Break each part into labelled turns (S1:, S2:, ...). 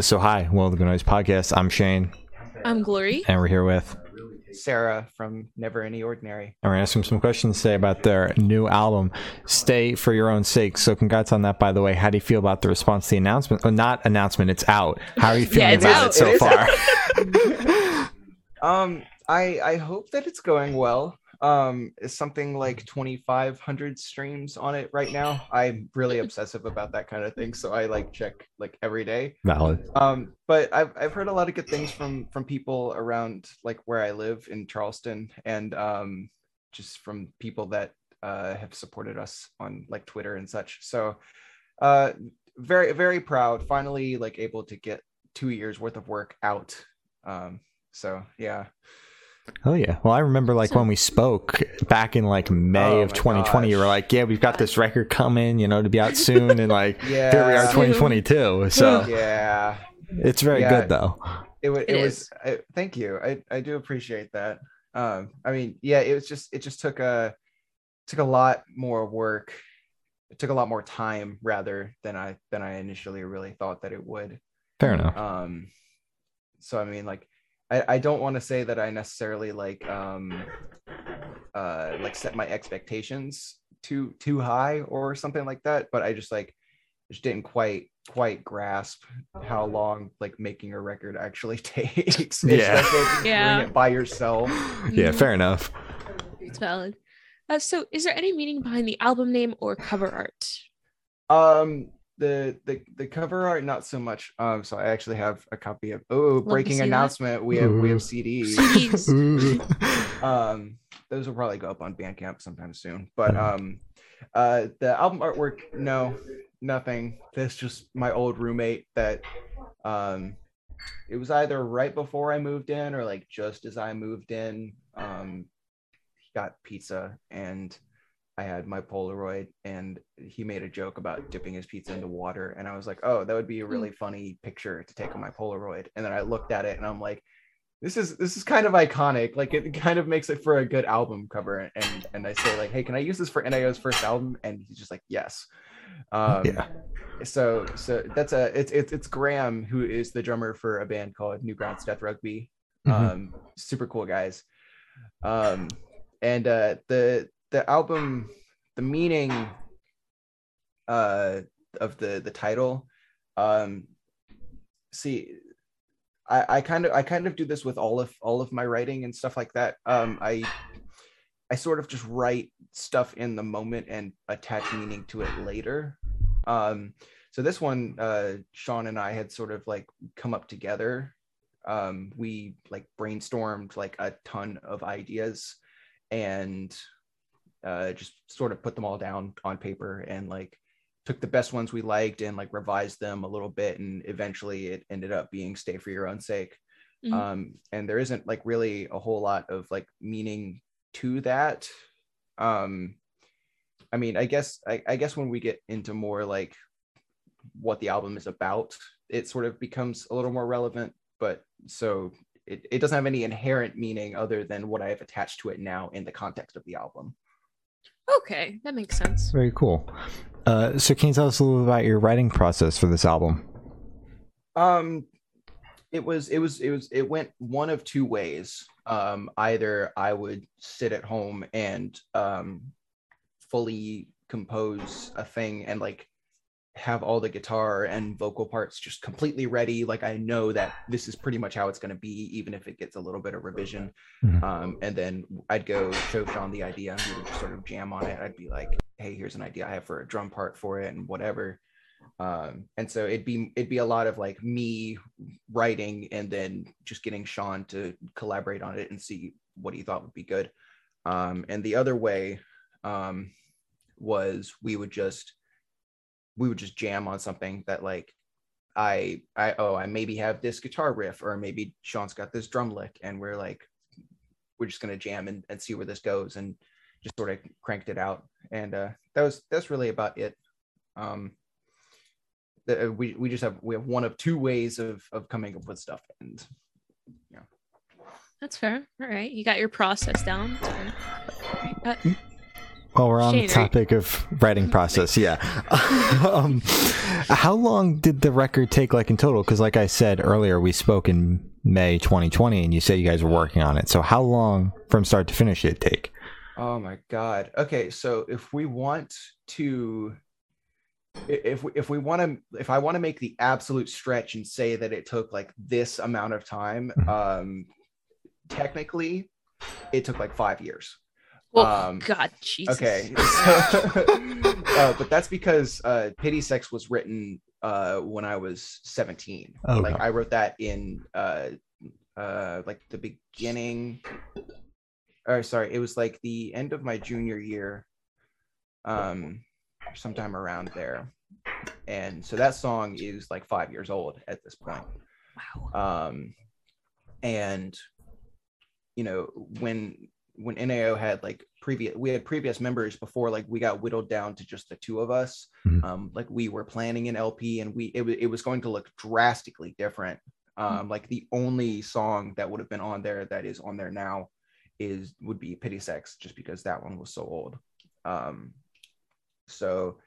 S1: So hi, welcome to the Noise Podcast. I'm Shane,
S2: I'm Glory.
S1: and we're here with,
S3: Sarah from Never Any Ordinary.
S1: and we're gonna ask them some questions today about their new album, "Stay for Your Own Sake." So congrats on that, by the way. How do you feel about the response to the announcement? Well, not announcement. It's out. How are you feeling
S2: Yeah,
S1: about
S2: out.
S1: it so
S3: It is
S1: far?
S3: Um, I I hope that it's going well. Um, is something like 2,500 streams on it right now. I'm really obsessive about that kind of thing, so I like check like every day.
S1: Valid.
S3: Um, but I've I've heard a lot of good things from from people around like where I live in Charleston, and um, just from people that uh have supported us on like Twitter and such. So, uh, very very proud. Finally, like able to get two years worth of work out. Um, so yeah.
S1: Oh yeah. Well, I remember like
S2: So-
S1: when we spoke back in like May
S3: Oh
S1: of
S3: my
S1: 2020. You were like, "Yeah, we've got this record coming, you know, to be out soon," and like
S3: Yeah.
S1: here we are, 2022. So
S3: Yeah.
S1: it's very
S3: Yeah.
S1: good though.
S3: it, wa-
S2: It
S3: it,
S2: is.
S3: was I, thank you I, I do appreciate that um i mean yeah it was just it just took a took a lot more work it took a lot more time rather than i than i initially really thought that it would
S1: Fair enough.
S3: um so i mean like i i don't want to say that i necessarily like um uh like set my expectations too too high or something like that but i just like just didn't quite quite grasp how long like making a record actually takes
S1: Yeah.
S3: especially if you're
S2: Yeah.
S3: doing it by yourself
S1: Yeah,
S2: Mhm.
S1: fair enough.
S2: It's valid. Uh, so, is there any meaning behind the album name or cover art?
S3: um the the the cover art not so much. Um so i actually have a copy of oh
S2: to
S3: breaking
S2: see that.
S3: announcement. We have we have
S1: Ooh.
S3: cds
S2: CDs.
S3: um those will probably go up on bandcamp sometime soon. But um uh the album artwork no nothing. That's just my old roommate that um it was either right before i moved in or like just as i moved in. Um he got pizza and i had my polaroid and he made a joke about dipping his pizza into water and i was like oh that would be a really funny picture to take on my polaroid. And then i looked at it and i'm like this is this is kind of iconic. Like it kind of makes it for a good album cover. And and i say like hey can i use this for nio's first album? And he's just like yes. Um
S1: Yeah.
S3: so so that's a it's it's it's graham who is the drummer for a band called newgrounds death rugby.
S1: Mhm.
S3: um super cool guys. Um and uh the the album the meaning uh of the the title um see I, I kind of I kind of do this with all of all of my writing and stuff like that. Um, I I sort of just write stuff in the moment and attach meaning to it later. Um, so this one, uh, Sean and I had sort of like come up together. Um, we like brainstormed like a ton of ideas and uh, just sort of put them all down on paper and like took the best ones we liked and like revised them a little bit and eventually it ended up being stay for your own sake.
S2: Mhm.
S3: um and there isn't like really a whole lot of like meaning to that. Um i mean i guess I, I guess when we get into more like what the album is about it sort of becomes a little more relevant but so it, it doesn't have any inherent meaning other than what i have attached to it now in the context of the album
S2: Okay, that makes sense.
S1: Very cool. Uh, so, can you tell us a little bit about your writing process for this album?
S3: Um, it was it was it was it went one of two ways. Um, either I would sit at home and um, fully compose a thing and like have all the guitar and vocal parts just completely ready. Like I know that this is pretty much how it's going to be, even if it gets a little bit of revision.
S1: Mhm.
S3: Um, and then I'd go show Sean the idea and we would just sort of jam on it. I'd be like, "Hey, here's an idea I have for a drum part for it and whatever." Um, and so it'd be it'd be a lot of like me writing and then just getting Sean to collaborate on it and see what he thought would be good. Um, and the other way um, was we would just we would just jam on something that like I I oh I maybe have this guitar riff or maybe Sean's got this drum lick and we're like we're just gonna jam and, and see where this goes and just sort of cranked it out and uh that was that's really about it um the, we we just have we have one of two ways of of coming up with stuff and yeah.
S2: That's fair. All right, you got your process down. That's fair. Uh,
S1: Well, we're on
S2: Shane,
S1: the topic of writing process. Yeah. um, how long did the record take, like in total? Because, like I said earlier, we spoke in May 2020, and you said you guys were working on it. So, how long from start to finish did it take?
S3: Oh my god. Okay, so if we want to if we, if we want to if I want to make the absolute stretch and say that it took like this amount of time,
S1: Mhm.
S3: um technically it took like 5 years.
S2: Well,
S3: Um,
S2: God, Jesus.
S3: Okay. So, uh, but that's because uh Pity Sex was written uh when I was 17.
S1: Oh,
S3: Like I wrote that in uh uh like the beginning or sorry, it was like the end of my junior year. Um sometime around there. And so that song is like 5 years old at this point
S2: Wow.
S3: um and you know when when nao had like previous we had previous members before like we got whittled down to just the two of us.
S1: Mhm.
S3: um like we were planning an lp and we it, wa- it was going to look drastically different. Um like the only song that would have been on there that is on there now is would be pity sex just because that one was so old. Um so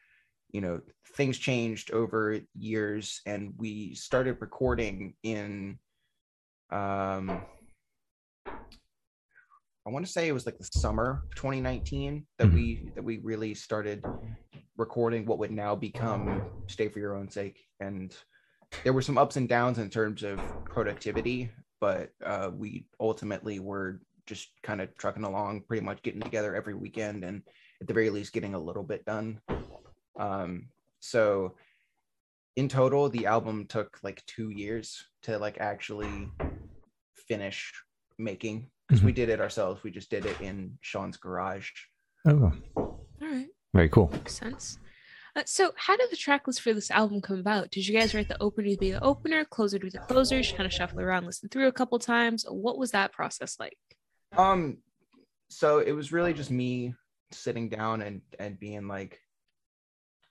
S3: you know things changed over years and we started recording in um i want to say it was like the summer of 2019 that
S1: Mhm.
S3: we that we really started recording what would now become stay for your own sake. And there were some ups and downs in terms of productivity but uh, we ultimately were just kind of trucking along pretty much getting together every weekend and at the very least getting a little bit done. Um so in total the album took like two years to like actually finish making because we did it ourselves we just did it in sean's garage
S1: Oh,
S2: All right.
S1: very cool.
S2: Makes sense. Uh, so, how did the track list for this album come about? Did you guys write the opener to be the opener, closer to be the closer, just kind of shuffle around, listen through a couple times? What was that process like?
S3: um so it was really just me sitting down and and being like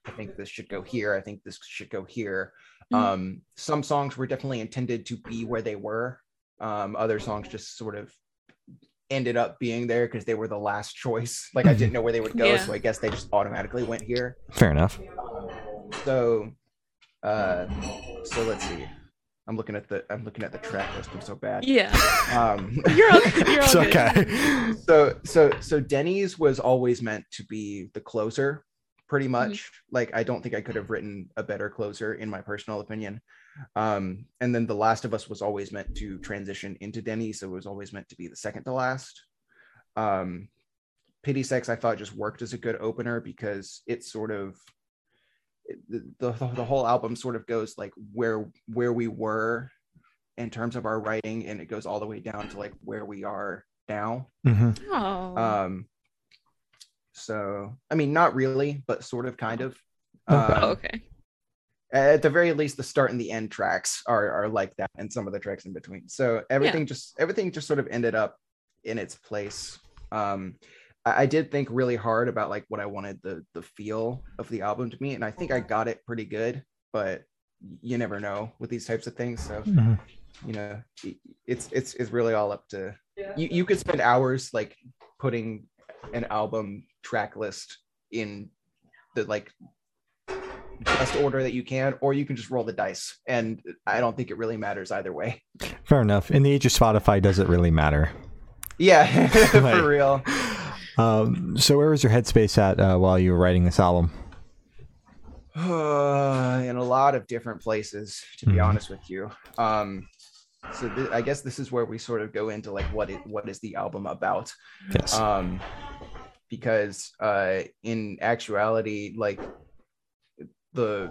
S3: i think this should go here i think this should go here
S2: Mhm.
S3: um some songs were definitely intended to be where they were um other songs just sort of ended up being there because they were the last choice. Like i didn't know where they would go
S2: Yeah.
S3: so i guess they just automatically went here.
S1: Fair enough.
S3: so uh so let's see. I'm looking at the i'm looking at the track list. I'm so bad.
S2: Yeah,
S3: um
S2: you're all, you're all
S1: It's
S2: good.
S1: okay.
S3: so so so denny's was always meant to be the closer pretty much. Like i don't think i could have written a better closer in my personal opinion um and then the last of us was always meant to transition into denny so it was always meant to be the second to last. Um pity sex i thought just worked as a good opener because it sort of it- the, the, the whole album sort of goes like where where we were in terms of our writing and it goes all the way down to like where we are now.
S1: Hmm
S2: Oh,
S3: um so i mean not really but sort of kind of.
S1: Okay.
S3: Um,
S2: oh, okay.
S3: At the very least the start and the end tracks are are like that and some of the tracks in between. So everything just everything just sort of ended up in its place. Um I, I did think really hard about like what i wanted the the feel of the album to be and i think i got it pretty good but you never know with these types of things. So
S1: hmm
S3: you know it's it's it's really all up to you you could spend hours like putting an album track list in the like best order that you can or you can just roll the dice and i don't think it really matters either way
S1: Fair enough. In the age of Spotify, does it really matter?
S3: yeah for
S1: Like-
S3: real
S1: Um, so, where was your headspace at uh, while you were writing this album?
S3: in a lot of different places to be
S1: Mhm.
S3: honest with you um so th- i guess this is where we sort of go into like what it what is the album about
S1: Yes.
S3: um because uh in actuality like the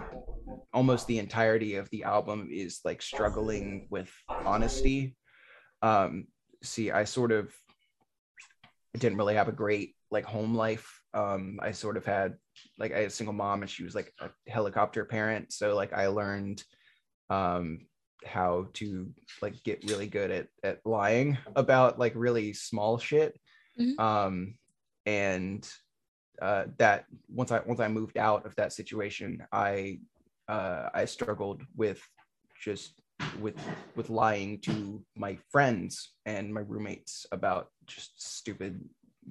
S3: almost the entirety of the album is like struggling with honesty. Um see i sort of didn't really have a great like home life. Um i sort of had like i had a single mom and she was like a helicopter parent. So like i learned um how to like get really good at at lying about like really small shit.
S2: Mhm.
S3: um and uh that once i once i moved out of that situation i uh i struggled with just with with lying to my friends and my roommates about just stupid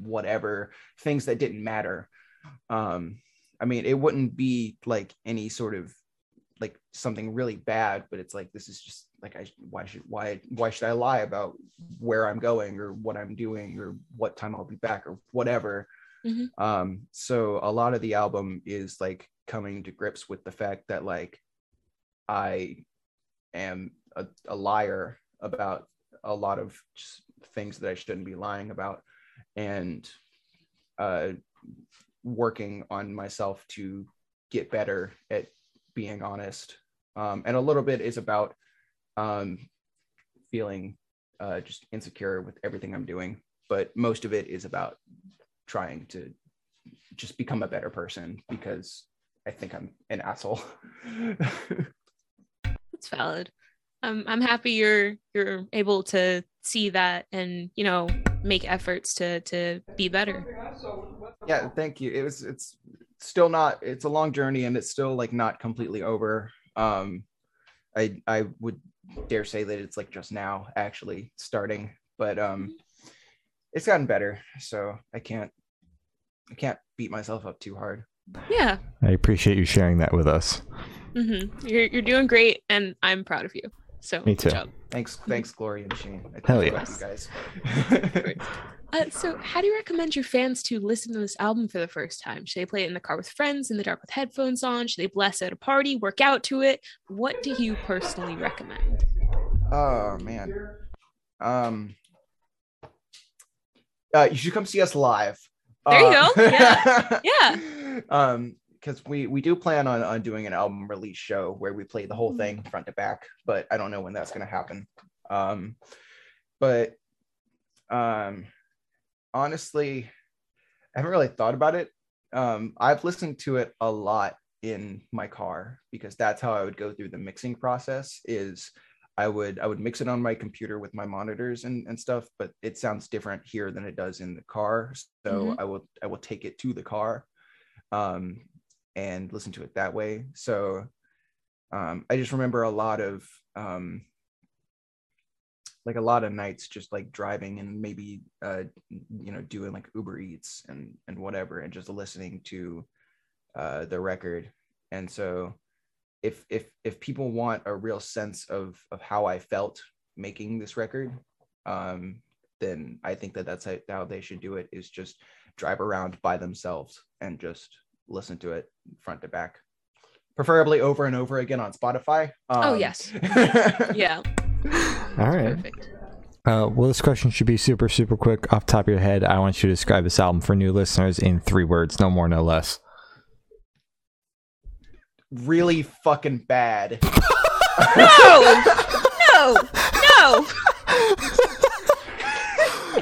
S3: whatever things that didn't matter. Um i mean it wouldn't be like any sort of like something really bad but it's like this is just like i why should why why should i lie about where i'm going or what i'm doing or what time i'll be back or whatever
S2: Mhm.
S3: um so a lot of the album is like coming to grips with the fact that like i am a, a liar about a lot of things that i shouldn't be lying about and uh working on myself to get better at being honest um, and a little bit is about um, feeling uh, just insecure with everything i'm doing but most of it is about trying to just become a better person because i think i'm an asshole
S2: That's valid. Um, I'm happy you're you're able to see that and you know make efforts to to be better.
S3: yeah thank you it was it's still not it's a long journey and it's still like not completely over um i i would dare say that it's like just now actually starting but um it's gotten better so i can't i can't beat myself up too hard
S2: Yeah.
S1: I appreciate you sharing that with us.
S2: hmm You're you're doing great, and I'm proud of you. So
S1: Me too.
S2: job.
S3: thanks thanks gloria and shane I
S1: Hell
S3: think
S1: yeah.
S3: you guys
S2: Uh, so, how do you recommend your fans to listen to this album for the first time? Should they play it in the car with friends, in the dark with headphones on? Should they blast at a party, work out to it? What do you personally recommend?
S3: Oh man. Um uh, you should come see us live.
S2: There you
S3: Uh,
S2: go. Yeah. Yeah.
S3: Um because we we do plan on on doing an album release show where we play the whole
S2: Mhm.
S3: thing front to back, but I don't know when that's going to happen. Um but um honestly I haven't really thought about it. Um I've listened to it a lot in my car because that's how I would go through the mixing process is I would I would mix it on my computer with my monitors and, and stuff, but it sounds different here than it does in the car. So
S2: Mhm.
S3: I will I will take it to the car um and listen to it that way. So um I just remember a lot of um like a lot of nights just like driving and maybe uh you know doing like Uber Eats and and whatever and just listening to uh the record. And so if if if people want a real sense of of how I felt making this record, um, then I think that that's how- how they should do it. Is just drive around by themselves and just listen to it front to back, preferably over and over again on Spotify.
S2: Oh,
S3: Um,
S2: yes. Yeah.
S1: All right.
S2: Perfect.
S1: Uh, well, this question should be super, super quick. Off the top of your head, I want you to describe this album for new listeners in three words, no more, no less.
S3: Really fucking bad.
S2: No! No! No!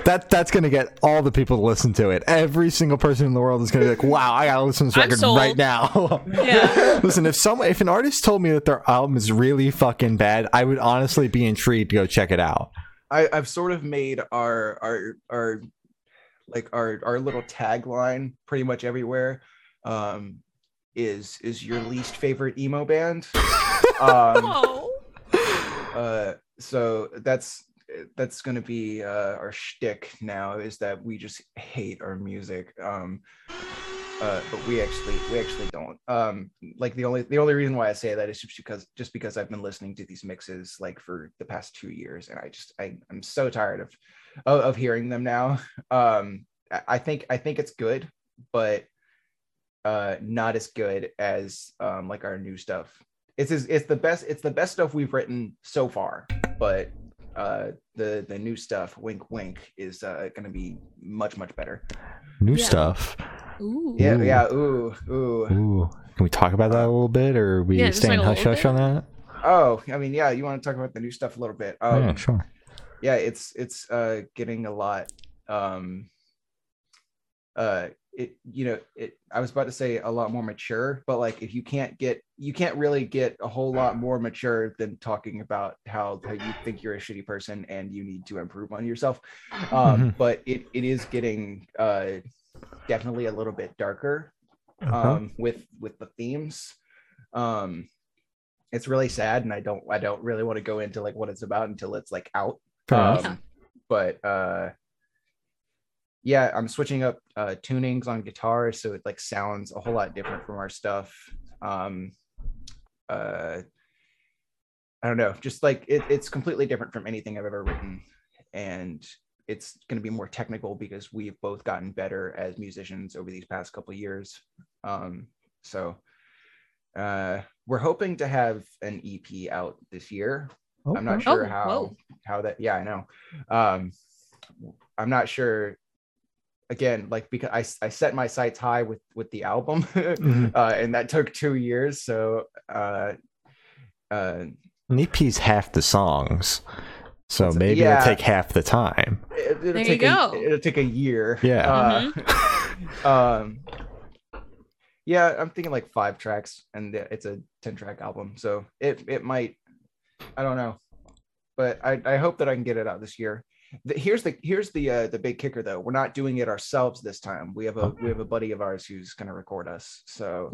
S1: That that's gonna get all the people to listen to it. Every single person in the world is gonna be like, "Wow, I gotta listen to this
S2: I'm
S1: record
S2: sold.
S1: right now."
S2: Yeah.
S1: Listen, if some if an artist told me that their album is really fucking bad, I would honestly be intrigued to go check it out.
S3: I, I've sort of made our our our like our our little tagline pretty much everywhere. Um, is is your least favorite emo band? um,
S2: Oh.
S3: uh, so that's that's going to be uh, our shtick now is that we just hate our music. Um, uh, but we actually we actually don't. Um, like the only the only reason why I say that is just because just because I've been listening to these mixes like for the past two years, and I just I I'm so tired of of, of hearing them now. Um, I- I think I think it's good, but uh, not as good as um, like our new stuff. It's as- it's the best it's the best stuff we've written so far, but uh, the the new stuff, wink wink, is uh, going to be much much better.
S1: New
S2: Yeah.
S1: stuff.
S2: Ooh.
S3: Yeah,
S1: Ooh.
S3: yeah. Ooh, ooh.
S1: Ooh, can we talk about that a little bit, or are we
S2: Yeah,
S1: staying
S2: like
S1: hush hush
S2: bit.
S1: on that?
S3: Oh, I mean, yeah. You want to talk about the new stuff a little bit? Um,
S1: yeah, sure.
S3: yeah it's it's uh getting a lot um uh it you know it i was about to say a lot more mature but like if you can't get you can't really get a whole lot more mature than talking about how, how you think you're a shitty person and you need to improve on yourself um
S1: Mhm.
S3: but it it is getting uh definitely a little bit darker
S1: Uh-huh.
S3: um with with the themes um it's really sad and i don't i don't really want to go into like what it's about until it's like out um.
S2: Yeah.
S3: but uh yeah, I'm switching up uh, tunings on guitar, so it like sounds a whole lot different from our stuff. Um, uh, I don't know, just like it, it's completely different from anything I've ever written, and it's going to be more technical because we've both gotten better as musicians over these past couple years. Um, so uh, we're hoping to have an EP out this year.
S1: Okay.
S3: I'm not sure
S2: Oh,
S3: how
S2: whoa.
S3: how that. Yeah, I know. Um, I'm not sure. Again, like because I I set my sights high with with the album,
S1: Mhm.
S3: uh, and that took two years. So uh, uh,
S1: An EP's half the songs, so maybe
S3: yeah.
S1: it'll take half the time.
S3: it, will
S2: There you
S3: take
S2: go.
S3: A, it'll take a year.
S1: Yeah.
S3: Uh, um, yeah, I'm thinking like five tracks, and it's a ten track album, so it it might. I don't know, but I I hope that I can get it out this year. The, here's the here's the uh, the big kicker though. We're not doing it ourselves this time. We have a we have a buddy of ours who's gonna record us. So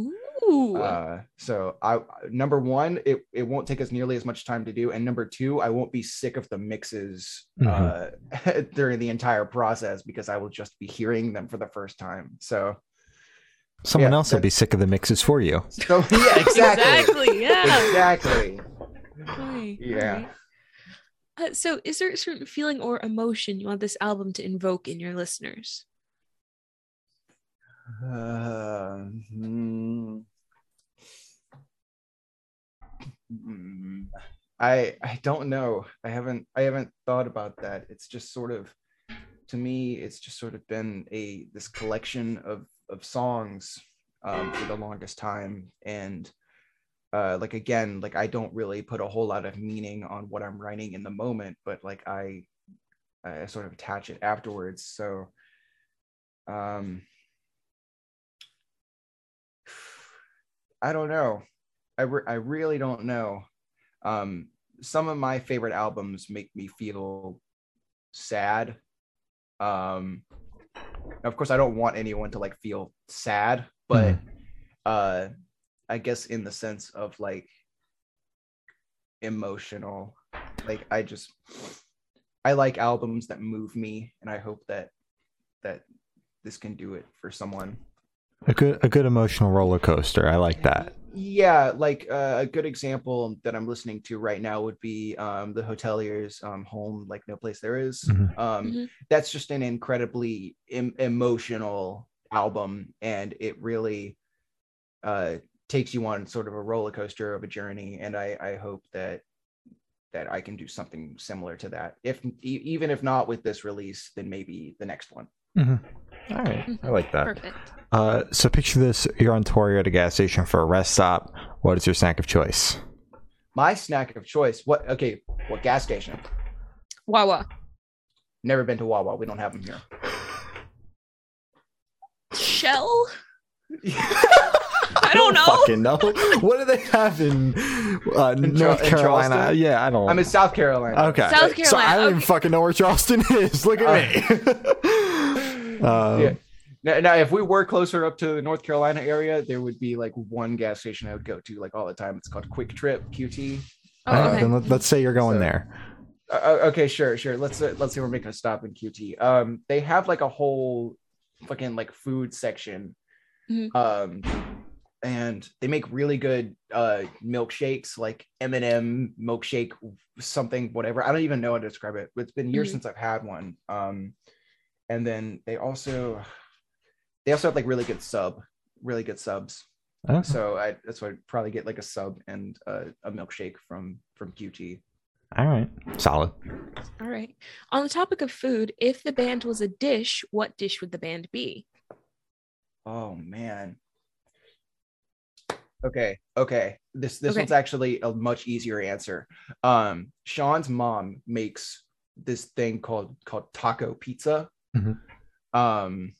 S2: Ooh.
S3: uh so i number one it, it won't take us nearly as much time to do and number two i won't be sick of the mixes uh during the entire process because i will just be hearing them for the first time so
S1: Someone
S3: Yeah,
S1: else will be sick of the mixes for you.
S3: so yeah exactly
S2: exactly. Yeah.
S3: exactly
S2: Right,
S3: Yeah.
S2: right. Uh, so, is there a certain feeling or emotion you want this album to invoke in your listeners?
S3: uh, hmm. Hmm. I I don't know. I haven't I haven't thought about that. It's just sort of to me it's just sort of been a this collection of of songs um for the longest time and uh like again like I don't really put a whole lot of meaning on what I'm writing in the moment but like I I sort of attach it afterwards so um I don't know. I, re- I really don't know. Um, some of my favorite albums make me feel sad. Um, of course, I don't want anyone to like feel sad, but uh, I guess in the sense of like emotional, like I just I like albums that move me, and I hope that that this can do it for someone.
S1: A good, a good emotional roller coaster. I like that.
S3: Yeah, like uh, a good example that I'm listening to right now would be um, the Hoteliers' um, "Home Like No Place There Is."
S1: Mhm.
S3: Um,
S2: Mhm.
S3: That's just an incredibly em- emotional album, and it really uh, takes you on sort of a roller coaster of a journey. And I, I hope that that I can do something similar to that. If e- even if not with this release, then maybe the next one.
S1: All right, I like that.
S2: Perfect.
S1: Uh, so picture this: you're on tour, you're at a gas station for a rest stop. What is your snack of choice?
S3: My snack of choice. What? Okay, what gas station?
S2: Wawa.
S3: Never been to Wawa. We don't have them here.
S2: Shell? I don't know.
S1: Fucking know. What do they have in, uh, North
S3: in
S1: Carolina?
S3: Charleston?
S1: Yeah, I don't. Know.
S3: I'm in South Carolina.
S1: okay.
S2: South Carolina.
S1: So I don't even fucking know where Charleston is. Look at me. um,
S3: Yeah. Now, now, if we were closer up to the North Carolina area, there would be like one gas station I would go to like all the time. It's called QuikTrip QT.
S2: Oh,
S1: all right,
S2: okay.
S1: then let, us say you're going
S3: So-
S1: there.
S3: Uh, uh, okay, sure, sure. Let's uh, let's say we're making a stop in QT. Um, they have like a whole fucking like food section.
S2: Mhm.
S3: Um, and they make really good uh milkshakes, like M and m milkshake, something, whatever. I don't even know how to describe it. It's been years
S2: Mhm.
S3: since I've had one. Um, and then they also they also have like really good sub, really good subs.
S1: Okay.
S3: So I that's why I'd probably get like a sub and uh, a milkshake from from QT.
S1: All right, solid.
S2: All right. On the topic of food, if the band was a dish, what dish would the band be?
S3: Oh man. Okay, okay. This this
S2: Okay.
S3: one's actually a much easier answer. Um, Sean's mom makes this thing called called taco pizza.
S1: Mhm.
S3: Um,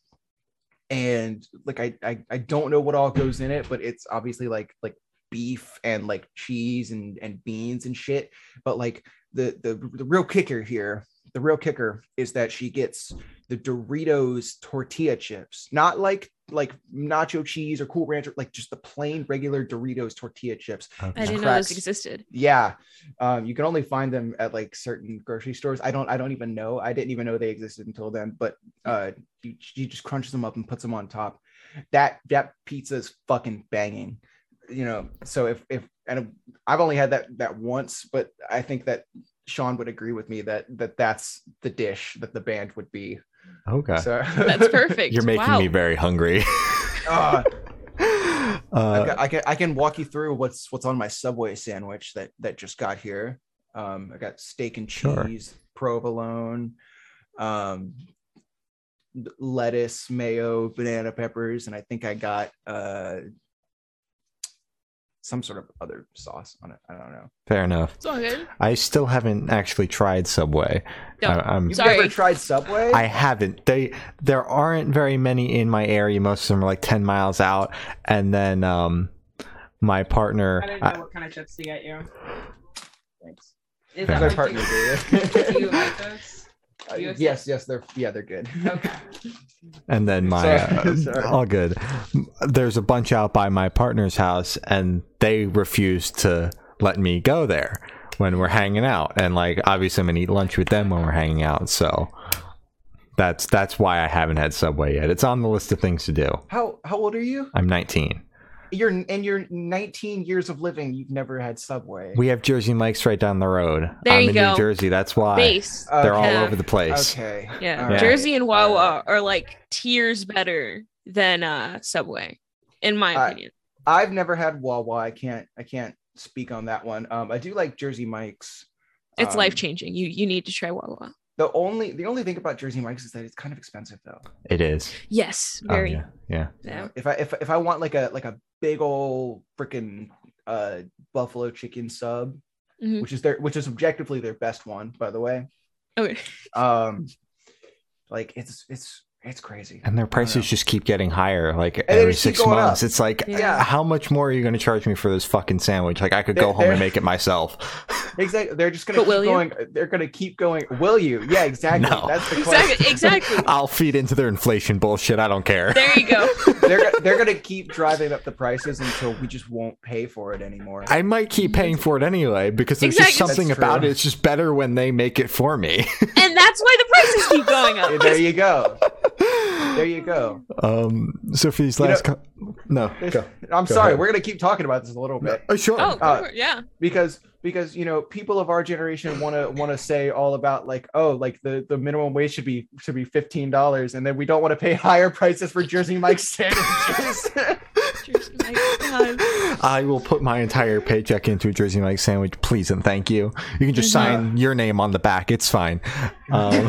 S3: and like I, I I don't know what all goes in it, but it's obviously like like beef and like cheese and and beans and shit. But like the the the real kicker here, the real kicker is that she gets the Doritos tortilla chips, not like like nacho cheese or Cool Ranch, or like just the plain regular Doritos tortilla chips.
S2: I didn't know those existed.
S3: Yeah, um, you can only find them at like certain grocery stores. I don't, I don't even know. I didn't even know they existed until then. But uh, you, you just crunch them up and puts them on top. That that pizza is fucking banging. You know, so if if and I've only had that that once, but I think that Sean would agree with me that that that's the dish that the band would be.
S1: Okay.
S3: So
S2: That's perfect.
S1: You're making
S2: wow.
S1: me very hungry.
S3: I,
S1: uh,
S3: can, I can I can walk you through what's what's on my Subway sandwich that that just got here. Um, I got steak and
S1: Sure.
S3: cheese, provolone, um, lettuce, mayo, banana peppers, and I think I got uh some sort of other sauce on it. I don't know.
S1: fair enough.
S2: It's all good.
S1: I still haven't actually tried Subway.
S2: Don't.
S1: I, am
S3: You've
S2: Sorry.
S3: never tried Subway?
S1: I haven't. They there aren't very many in my area. Most of them are like ten miles out, and then um, my partner.
S4: I didn't know
S1: I-
S4: what kind of chips to get you.
S3: Thanks.
S4: Is
S1: Fair.
S4: that
S3: My
S4: what
S3: partner
S4: you,
S3: did.
S4: do you like those?
S3: Uh, yes, yes, they're yeah, they're good.
S4: Okay.
S1: and then my
S3: Sorry,
S1: uh,
S3: sorry.
S1: all good. There's a bunch out by my partner's house, and they refuse to let me go there when we're hanging out. And like, obviously, I'm gonna eat lunch with them when we're hanging out. So that's that's why I haven't had Subway yet. It's on the list of things to do.
S3: How how old are you?
S1: I'm 19.
S3: You're in your 19 years of living. You've never had Subway.
S1: We have Jersey Mike's right down the road.
S2: There
S1: I'm
S2: you
S1: in
S2: go.
S1: New Jersey. That's why
S2: Base.
S1: they're all
S3: Okay.
S2: Yeah.
S1: over the place.
S3: Okay.
S2: Yeah.
S3: All right.
S2: Jersey and
S3: All
S2: Wawa
S3: right.
S2: are like tiers better than uh Subway, in my
S3: I-
S2: opinion.
S3: I've never had Wawa. I can't. I can't speak on that one. Um, I do like Jersey Mike's.
S2: It's
S3: Um,
S2: life changing. You you need to try Wawa.
S3: The only the only thing about Jersey Mike's is that it's kind of expensive though.
S1: It is.
S2: Yes,
S1: Oh,
S2: very.
S1: yeah. yeah.
S2: Yeah.
S3: if I if if I want like a like a big old freaking uh buffalo chicken sub,
S2: Mhm.
S3: which is their which is objectively their best one, by the way.
S2: Okay.
S3: Um, like it's it's it's crazy.
S1: And their prices just keep getting higher, like
S3: they
S1: every six months.
S3: up.
S1: It's like,
S2: Yeah.
S1: Uh, how much more are you going to charge me for this fucking sandwich? Like, I could go
S3: They're-
S1: home and
S3: they're-
S1: make it myself.
S3: Exactly. They're just gonna keep
S2: will you?
S3: going. They're gonna keep going. Will you? Yeah, exactly.
S1: No.
S3: That's the question.
S2: Exactly. Exactly.
S1: I'll feed into their inflation bullshit. I don't care.
S2: there you go.
S3: they're they're gonna keep driving up the prices until we just won't pay for it anymore.
S1: I might keep paying for it anyway because there's
S2: Exactly.
S1: just something
S3: That's
S1: about
S3: true.
S1: it. It's just better when they make it for me.
S2: And that's why the prices keep going up.
S3: there you go. There you go.
S1: um, so for these
S3: You
S1: last,
S3: know-
S1: co- no, go.
S3: I'm
S1: Go
S3: sorry.
S1: ahead.
S3: We're gonna keep talking about this a little bit
S1: Oh, sure.
S2: Oh, go
S3: Uh,
S2: yeah.
S3: because because you know people of our generation want to want to say all about like oh like the the minimum wage should be should be fifteen dollars and then we don't want to pay higher prices for Jersey Mike's sandwiches.
S2: Jersey Mike's,
S1: I will put my entire paycheck into a Jersey Mike sandwich, please and thank you. You can just
S3: Mm-hmm.
S1: sign your name on the back; it's fine. Um,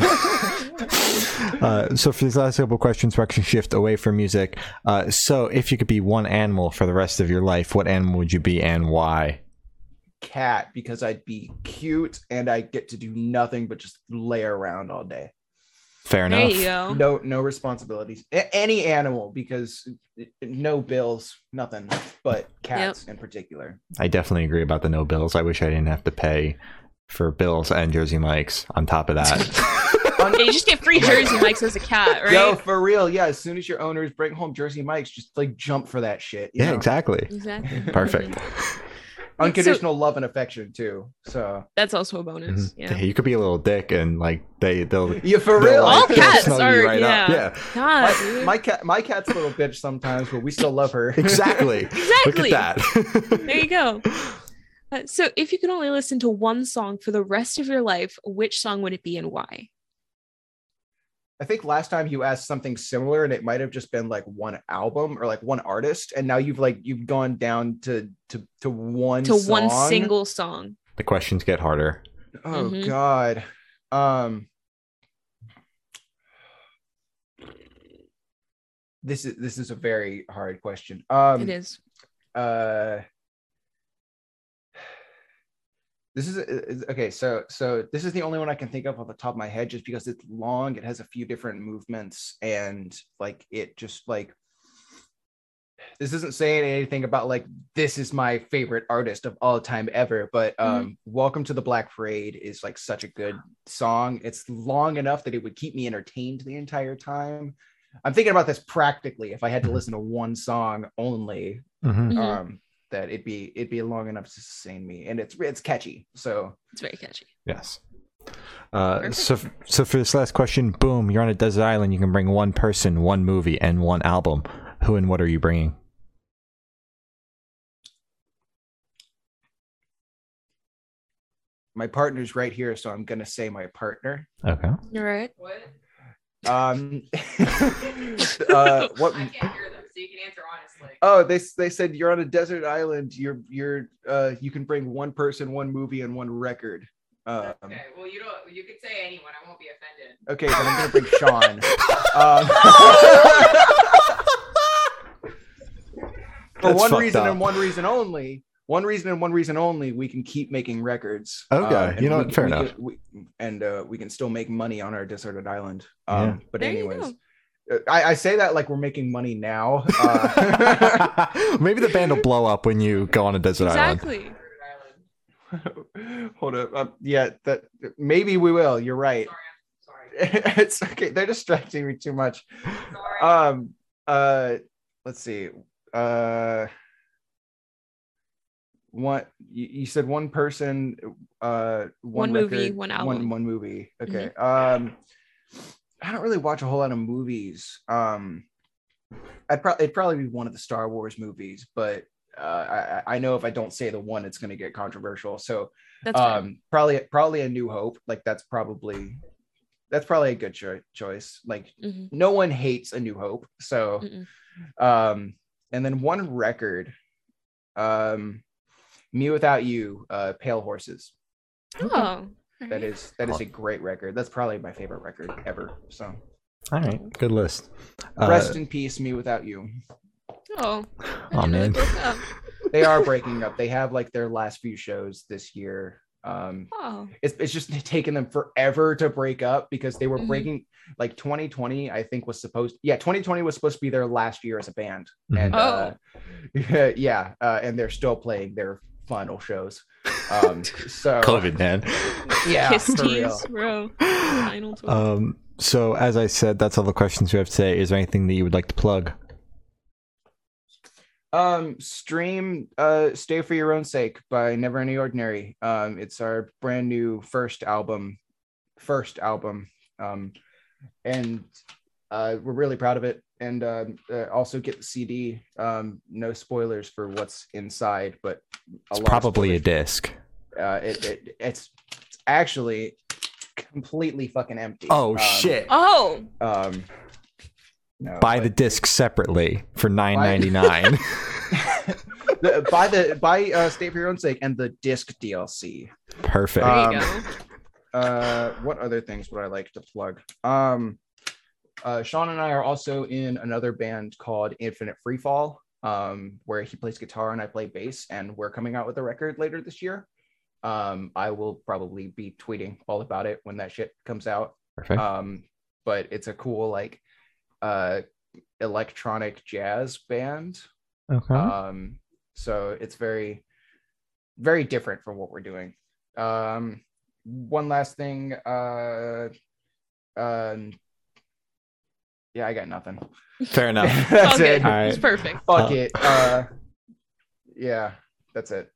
S1: uh, so for these last couple of questions, we're actually shift away from music. Uh, so if you could be one animal for the rest of your life, what animal would you be and why?
S3: Cat because I'd be cute and I get to do nothing but just lay around all day.
S1: Fair
S2: There
S1: enough.
S2: you go.
S3: No no responsibilities. A- any animal because no bills, nothing but cats in particular.
S1: I definitely agree about the no bills. I wish I didn't have to pay for bills and Jersey Mike's on top of that.
S3: Un-
S2: Yeah, you just get free Jersey Mike's as a cat, right?
S3: Yo, for real, yeah. As soon as your owners bring home Jersey Mike's, just like jump for that shit. you
S1: yeah,
S3: know?
S1: exactly.
S2: Exactly.
S1: Perfect.
S3: Unconditional love and affection too. So
S2: That's also a bonus.
S1: Mhm.
S2: Yeah.
S1: You could be a little dick and like they they'll
S3: yeah, for
S1: they'll,
S3: real.
S2: All
S1: they'll
S2: cats are-
S1: you right up.
S2: yeah.
S1: Yeah,
S2: God,
S3: my, my cat, my cat's a little bitch sometimes, but we still love her.
S1: exactly.
S2: Exactly.
S1: Look at that.
S2: there you go. Uh, so, if you could only listen to one song for the rest of your life, which song would it be and why?
S3: I think last time you asked something similar, and it might have just been like one album or like one artist, and now you've like you've gone down to to to one
S2: To one single song.
S1: the questions get harder.
S3: Oh
S2: Mhm.
S3: God. Um. This is this is a very hard question. Um,
S2: it is.
S3: uh this is, is okay so so this is the only one i can think of off the top of my head just because it's long it has a few different movements and like it just like this isn't saying anything about like this is my favorite artist of all time ever but um welcome to the black parade is like such a good song it's long enough that it would keep me entertained the entire time I'm thinking about this practically. If I had to listen to one song only,
S1: Mhm.
S2: Mhm.
S3: um, that it'd be it'd be long enough to sustain me, and it's it's catchy. So
S2: It's very catchy.
S1: Yes. Uh,
S2: Perfect.
S1: so, so for this last question, boom, you're on a desert island. You can bring one person, one movie, and one album. Who and what are you bringing?
S3: my partner's right here, so I'm gonna say my partner.
S1: Okay.
S2: All right.
S4: What?
S3: Um, uh, what?
S4: I can't hear them, so you can answer honestly.
S3: Oh, they they said you're on a desert island. You're you're uh you can bring one person, one movie, and one record. Um,
S4: Okay, well you don't. You could say anyone. I won't be offended.
S3: okay, then I'm gonna bring Sean. Um, for one reason
S1: up.
S3: and one reason only. One reason and one reason only. We can keep making records.
S1: Okay,
S3: Um,
S1: you know
S3: we-
S1: what, fair
S3: we
S1: enough.
S3: we- and uh, we can still make money on our deserted island. Um,
S1: Yeah.
S3: But
S2: There
S3: anyways, uh, I, I say that like we're making money now. Uh,
S1: Maybe the band will blow up when you go on a desert island.
S2: Exactly.
S3: Hold up. Um, yeah, that maybe we will. You're right.
S4: Sorry. I'm sorry.
S3: it's okay. They're distracting me too much.
S4: Sorry.
S3: Um. Uh. Let's see. Uh. One. You, you said one person. Uh.
S2: One movie,
S3: record,
S2: one
S3: One.
S2: album.
S3: One movie. Okay. Um. I don't really watch a whole lot of movies. Um. I'd probably it'd probably be one of the Star Wars movies, but uh, I I- I know if I don't say the one, it's going to get controversial. So
S2: That's fair.
S3: um probably probably a new hope like that's probably that's probably a good cho- choice like
S2: Mhm.
S3: no one hates a new hope so
S2: Mm-mm.
S3: um and then one record um mewithoutYou uh pale horses
S2: Oh.
S3: That
S2: alright.
S3: is that is a great record that's probably my favorite record ever so
S1: All right, good list. Uh,
S3: rest in peace mewithoutYou
S2: Oh. I
S1: Aw,
S2: didn't know they
S1: man.
S3: they are breaking up they have like their last few shows this year um
S2: Oh.
S3: it's, it's just taken them forever to break up because they were
S2: Mhm.
S3: breaking like 2020 i think was supposed yeah 2020 was supposed to be their last year as a band
S1: Mhm.
S3: and uh,
S2: Oh.
S3: yeah uh, and they're still playing their final shows um so
S1: COVID, man.
S3: yeah
S2: Kiss
S3: for real.
S2: tease, bro. Final.
S1: Um, so as I said, that's all the questions we have today. Is there anything that you would like to plug?
S3: um stream uh stay for your own sake by never any ordinary um it's our brand new first album first album um and uh we're really proud of it and um uh, also get the cd um no spoilers for what's inside but a
S1: It's
S3: lot
S1: probably a
S3: spoilers.
S1: disc.
S3: Uh it, it it's it's actually completely fucking empty
S1: Oh
S3: Um,
S1: shit!
S2: oh.
S3: um no,
S1: Buy
S3: but-
S1: the disc separately for nine ninety nine.
S3: the, buy the buy uh stay for your own sake and the disc dlc
S1: Perfect.
S2: There
S3: Um,
S2: you go.
S3: uh what other things would i like to plug um uh sean and i are also in another band called infinite freefall um where he plays guitar and i play bass and we're coming out with a record later this year um i will probably be tweeting all about it when that shit comes out
S1: Perfect.
S3: um but it's a cool like uh electronic jazz band
S1: okay.
S3: um so it's very very different from what we're doing um one last thing uh um yeah i got nothing
S1: Fair enough.
S3: that's
S2: All good.
S3: it
S1: All right.
S2: It's perfect.
S3: fuck
S1: Uh,
S3: it uh yeah that's it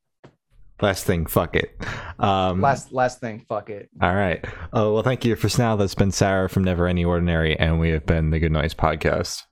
S1: Last thing, fuck it. Um,
S3: last last thing fuck it
S1: All right. Oh well, thank you for now. That's been Sarah from Never Any Ordinary, and we have been the Good Noise Podcast.